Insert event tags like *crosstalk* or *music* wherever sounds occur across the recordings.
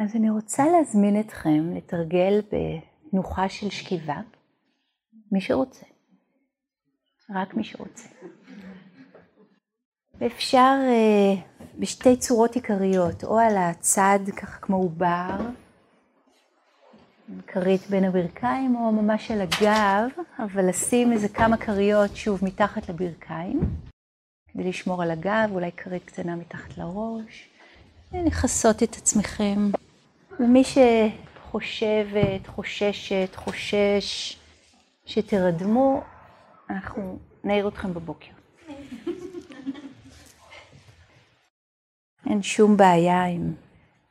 אז אני רוצה להזמין אתכם לתרגל בתנוחה של שכיבה, מי שרוצה, רק מי שרוצה. ואפשר uh, בשתי צורות עיקריות, או על הצד ככה כמו עובר, כרית בין הברכיים, או ממש על הגב, אבל לשים איזה כמה כריות שוב מתחת לברכיים, כדי לשמור על הגב, אולי כרית קטנה מתחת לראש, ולכסות את עצמכם. ומי שחושבת, חוששת, חושש, שתרדמו, אנחנו נעיר אתכם בבוקר. אין שום בעיה אם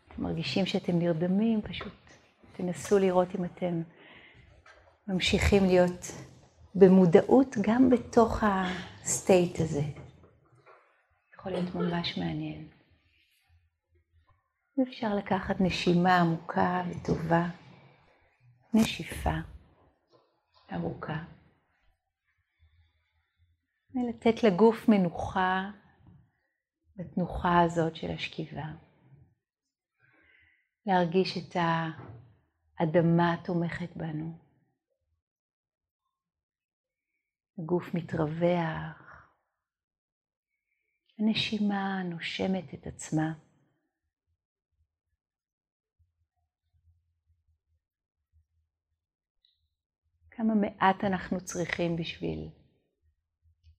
אתם מרגישים שאתם נרדמים, פשוט תנסו לראות אם אתם ממשיכים להיות במודעות גם בתוך הסטייט הזה. יכול להיות ממש מעניין. אפשר לקחת נשימה עמוקה וטובה, נשיפה ארוכה, ולתת לגוף מנוחה בתנוחה הזאת של השכיבה. להרגיש את האדמה התומכת בנו. הגוף מתרווח, הנשימה נושמת את עצמה. כמה מעט אנחנו צריכים בשביל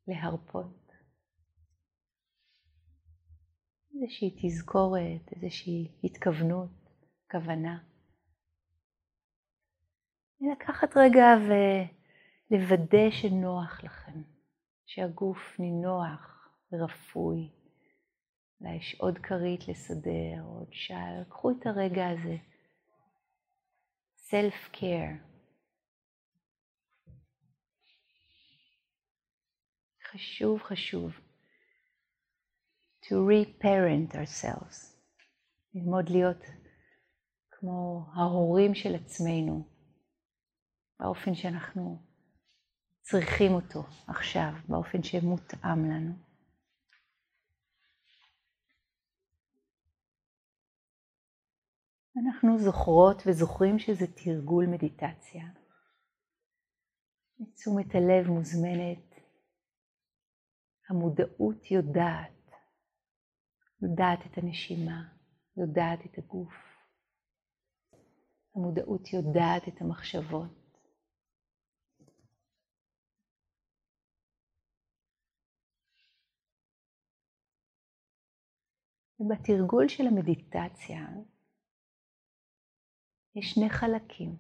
להרפות. איזושהי תזכורת, איזושהי התכוונות, כוונה. לקחת רגע ולוודא שנוח לכם, שהגוף נינוח ורפוי. אולי יש עוד כרית לסדר, עוד של, קחו את הרגע הזה. סלף חשוב, חשוב. to reparent ourselves, ללמוד להיות כמו ההורים של עצמנו, באופן שאנחנו צריכים אותו עכשיו, באופן שמותאם לנו. אנחנו זוכרות וזוכרים שזה תרגול מדיטציה. תשומת הלב מוזמנת, המודעות יודעת יודעת את הנשימה, יודעת את הגוף. המודעות יודעת את המחשבות. ובתרגול של המדיטציה יש שני חלקים.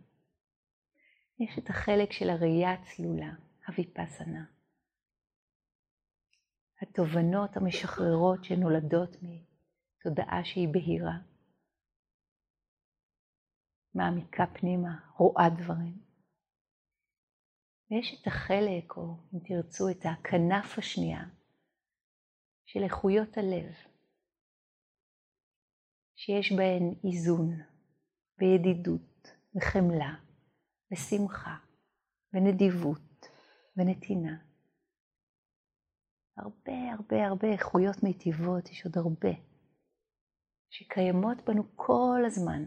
יש את החלק של הראייה הצלולה, הוויפסנה. התובנות המשחררות שנולדות מתודעה שהיא בהירה, מעמיקה פנימה, רואה דברים. ויש את החלק, או אם תרצו, את הכנף השנייה של איכויות הלב, שיש בהן איזון וידידות וחמלה ושמחה ונדיבות ונתינה. הרבה הרבה הרבה איכויות מיטיבות, יש עוד הרבה, שקיימות בנו כל הזמן.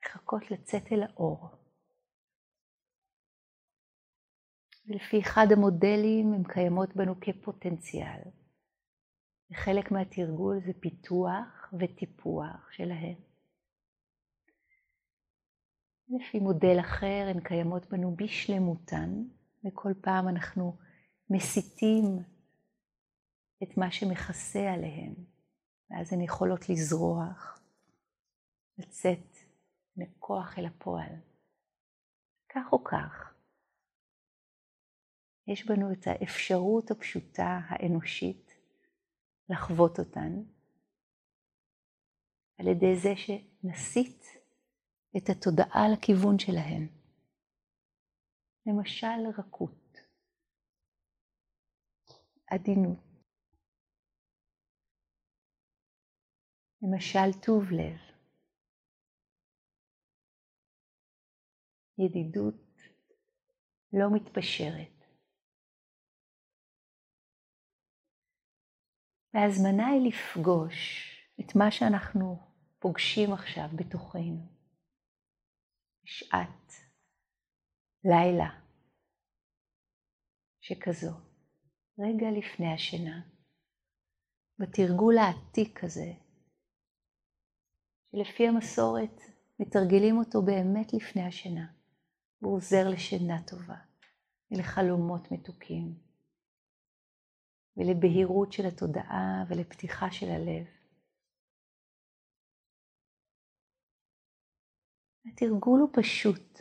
מחכות לצאת אל האור. ולפי אחד המודלים הן קיימות בנו כפוטנציאל. וחלק מהתרגול זה פיתוח וטיפוח שלהן. לפי מודל אחר הן קיימות בנו בשלמותן, וכל פעם אנחנו מסיטים את מה שמכסה עליהן, ואז הן יכולות לזרוח, לצאת מכוח אל הפועל. כך או כך, יש בנו את האפשרות הפשוטה האנושית לחוות אותן, על ידי זה שנסיט את התודעה לכיוון שלהן. למשל רכות, עדינות, למשל טוב לב, ידידות לא מתפשרת. וההזמנה היא לפגוש את מה שאנחנו פוגשים עכשיו בתוכנו. בשעת לילה שכזו, רגע לפני השינה, בתרגול העתיק הזה, שלפי המסורת מתרגלים אותו באמת לפני השינה, והוא עוזר לשינה טובה ולחלומות מתוקים ולבהירות של התודעה ולפתיחה של הלב. התרגול הוא פשוט,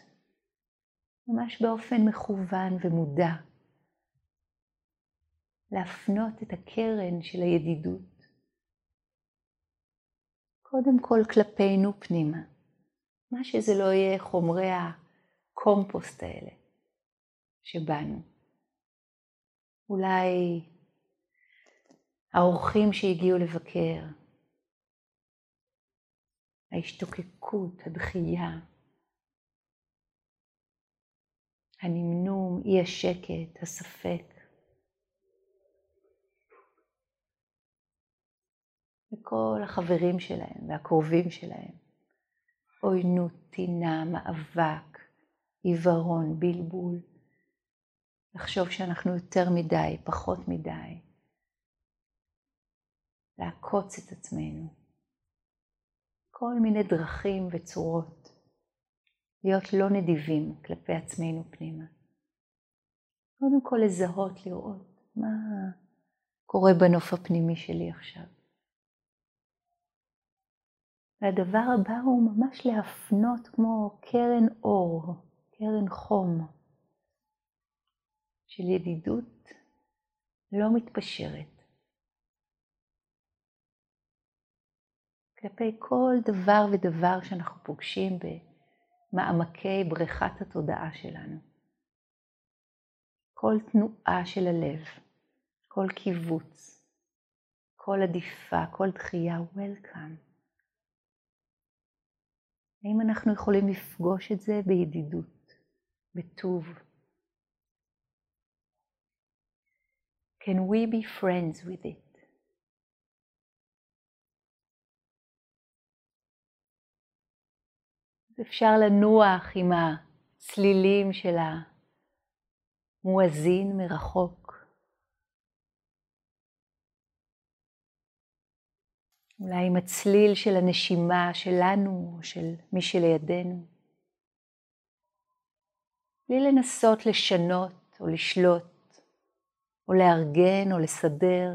ממש באופן מכוון ומודע, להפנות את הקרן של הידידות, קודם כל כלפינו פנימה, מה שזה לא יהיה חומרי הקומפוסט האלה שבנו. אולי האורחים שהגיעו לבקר, ההשתוקקות, הדחייה, הנמנום, אי השקט, הספק. וכל החברים שלהם והקרובים שלהם. עוינות, טינה, מאבק, עיוורון, בלבול. לחשוב שאנחנו יותר מדי, פחות מדי. לעקוץ את עצמנו. כל מיני דרכים וצורות להיות לא נדיבים כלפי עצמנו פנימה. קודם כל לזהות, לראות מה קורה בנוף הפנימי שלי עכשיו. והדבר הבא הוא ממש להפנות כמו קרן אור, קרן חום, של ידידות לא מתפשרת. כלפי כל דבר ודבר שאנחנו פוגשים במעמקי בריכת התודעה שלנו. כל תנועה של הלב, כל קיבוץ, כל עדיפה, כל דחייה, Welcome. האם אנחנו יכולים לפגוש את זה בידידות, בטוב? Can we be friends with it? אפשר לנוח עם הצלילים של המואזין מרחוק. אולי עם הצליל של הנשימה שלנו או של מי שלידינו. בלי לנסות לשנות או לשלוט או לארגן או לסדר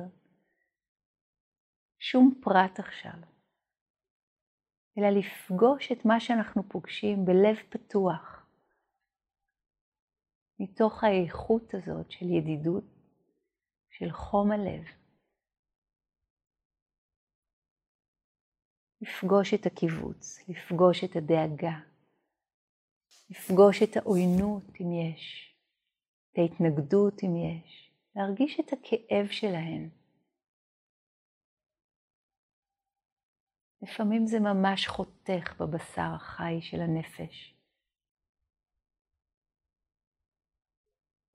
שום פרט עכשיו. אלא לפגוש את מה שאנחנו פוגשים בלב פתוח, מתוך האיכות הזאת של ידידות, של חום הלב. לפגוש את הקיבוץ, לפגוש את הדאגה, לפגוש את העוינות אם יש, את ההתנגדות אם יש, להרגיש את הכאב שלהן. לפעמים זה ממש חותך בבשר החי של הנפש.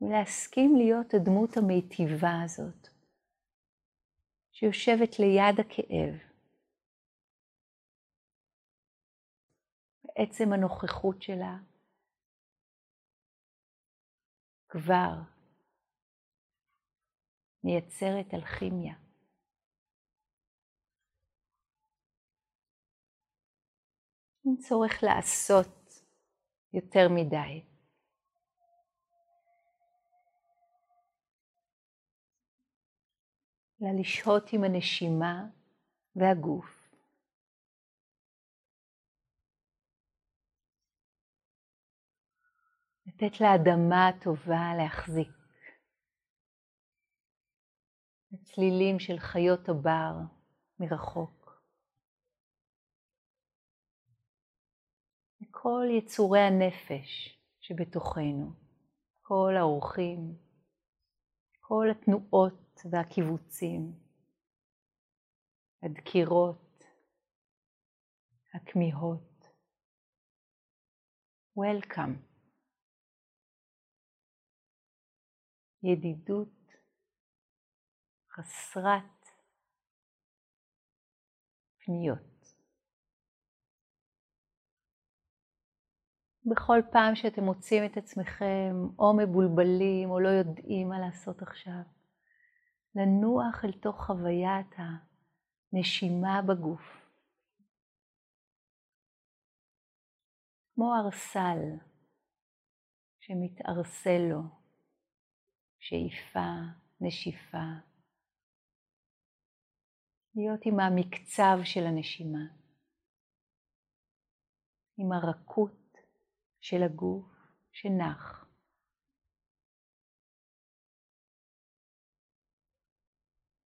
ולהסכים להיות הדמות המיטיבה הזאת, שיושבת ליד הכאב. בעצם הנוכחות שלה כבר מייצרת אלכימיה. אין צורך לעשות יותר מדי. אלא לשהות עם הנשימה והגוף. לתת לאדמה הטובה להחזיק. הצלילים של חיות הבר מרחוק. כל יצורי הנפש שבתוכנו, כל האורחים, כל התנועות והקיבוצים, הדקירות, הכמיהות. Welcome. ידידות חסרת פניות. בכל פעם שאתם מוצאים את עצמכם או מבולבלים או לא יודעים מה לעשות עכשיו, לנוח אל תוך חוויית הנשימה בגוף. כמו ארסל שמתערסל לו, שאיפה, נשיפה. להיות עם המקצב של הנשימה, עם הרכות של הגוף שנח.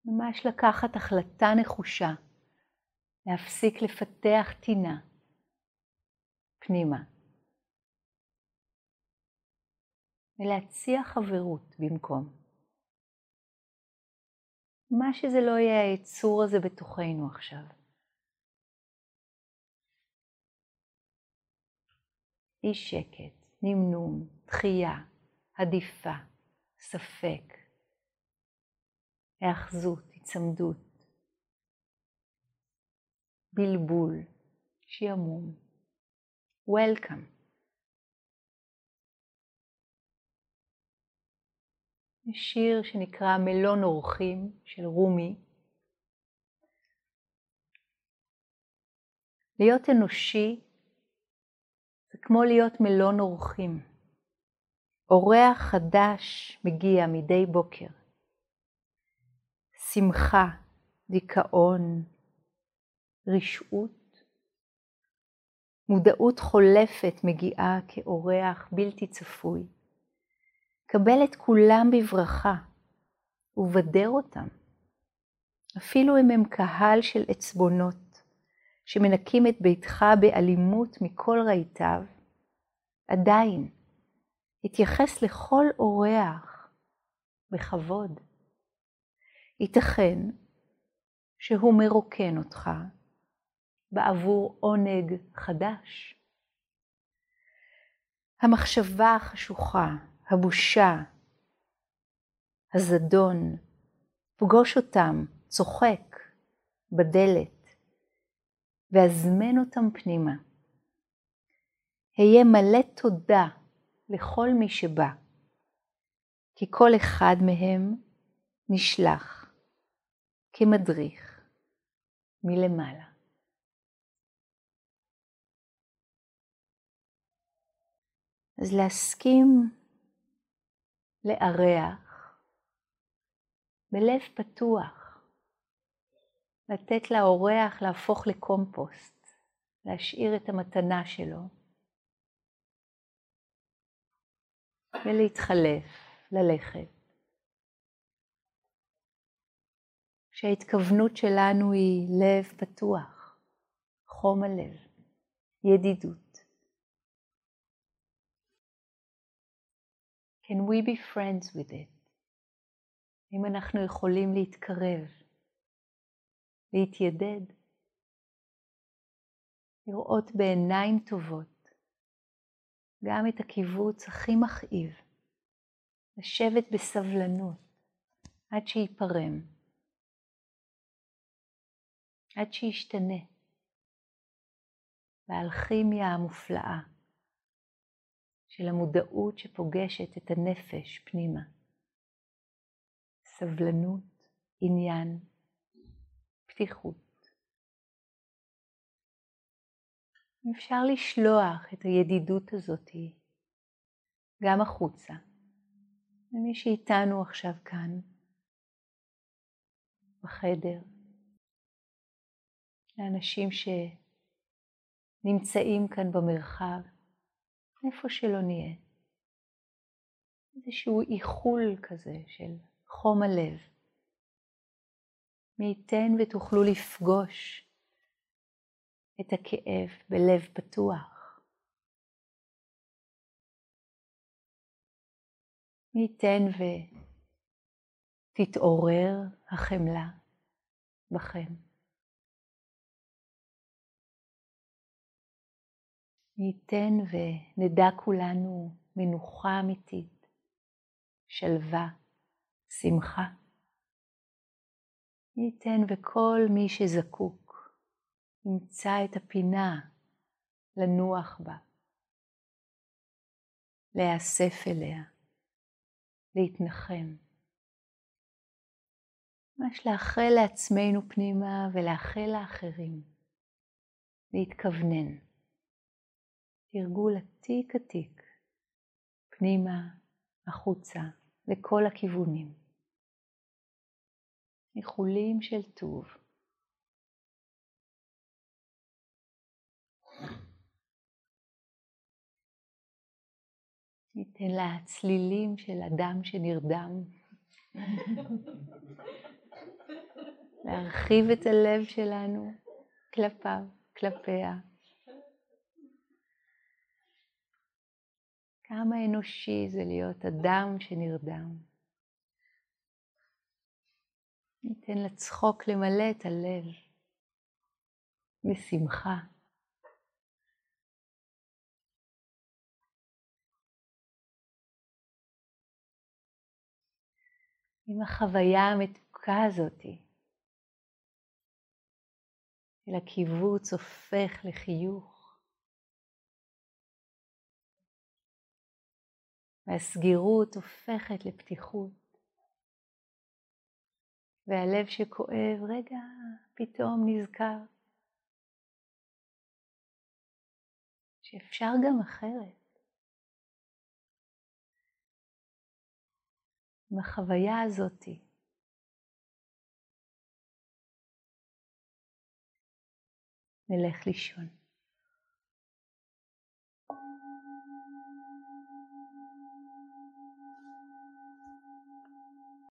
ממש לקחת החלטה נחושה, להפסיק לפתח טינה פנימה, ולהציע חברות במקום. מה שזה לא יהיה היצור הזה בתוכנו עכשיו. אי שקט, נמנום, דחייה, עדיפה, ספק, היאחזות, היצמדות, בלבול, שעמום. Welcome. שיר שנקרא מלון אורחים של רומי. להיות אנושי כמו להיות מלון אורחים. אורח חדש מגיע מדי בוקר. שמחה, דיכאון, רשעות, מודעות חולפת מגיעה כאורח בלתי צפוי. קבל את כולם בברכה ובדר אותם, אפילו אם הם קהל של עצבונות. שמנקים את ביתך באלימות מכל רהיטיו, עדיין התייחס לכל אורח בכבוד. ייתכן שהוא מרוקן אותך בעבור עונג חדש. המחשבה החשוכה, הבושה, הזדון, פגוש אותם, צוחק, בדלת. ואזמן אותם פנימה. היה מלא תודה לכל מי שבא, כי כל אחד מהם נשלח כמדריך מלמעלה. אז להסכים לארח בלב פתוח, לתת לאורח להפוך לקומפוסט, להשאיר את המתנה שלו, ולהתחלף, ללכת. כשההתכוונות שלנו היא לב פתוח, חום הלב, ידידות. Can we be friends with it? אם אנחנו יכולים להתקרב להתיידד, לראות בעיניים טובות. גם את הקיבוץ הכי מכאיב, לשבת בסבלנות. עד שייפרם, עד שישתנה. באלכימיה המופלאה. של המודעות שפוגשת את הנפש פנימה. סבלנות, עניין, פתיחות. אפשר לשלוח את הידידות הזאת גם החוצה, למי שאיתנו עכשיו כאן, בחדר, לאנשים שנמצאים כאן במרחב, איפה שלא נהיה. איזשהו איחול כזה של חום הלב. מי ייתן ותוכלו לפגוש את הכאב בלב פתוח. מי ייתן ותתעורר החמלה בכם. מי ייתן ונדע כולנו מנוחה אמיתית, שלווה, שמחה. מי ייתן וכל מי שזקוק נמצא את הפינה לנוח בה, להיאסף אליה, להתנחם. ממש לאחל לעצמנו פנימה ולאחל לאחרים, להתכוונן. תרגול עתיק עתיק, פנימה, החוצה, לכל הכיוונים. איחולים של טוב. ניתן לה צלילים של אדם שנרדם. *laughs* להרחיב את הלב שלנו כלפיו, כלפיה. כמה אנושי זה להיות אדם שנרדם. ניתן לצחוק למלא את הלב בשמחה. עם החוויה המתוקה הזאתי, אל הקיבוץ הופך לחיוך. והסגירות הופכת לפתיחות. והלב שכואב, רגע, פתאום נזכר שאפשר גם אחרת. עם החוויה הזאתי. נלך לישון.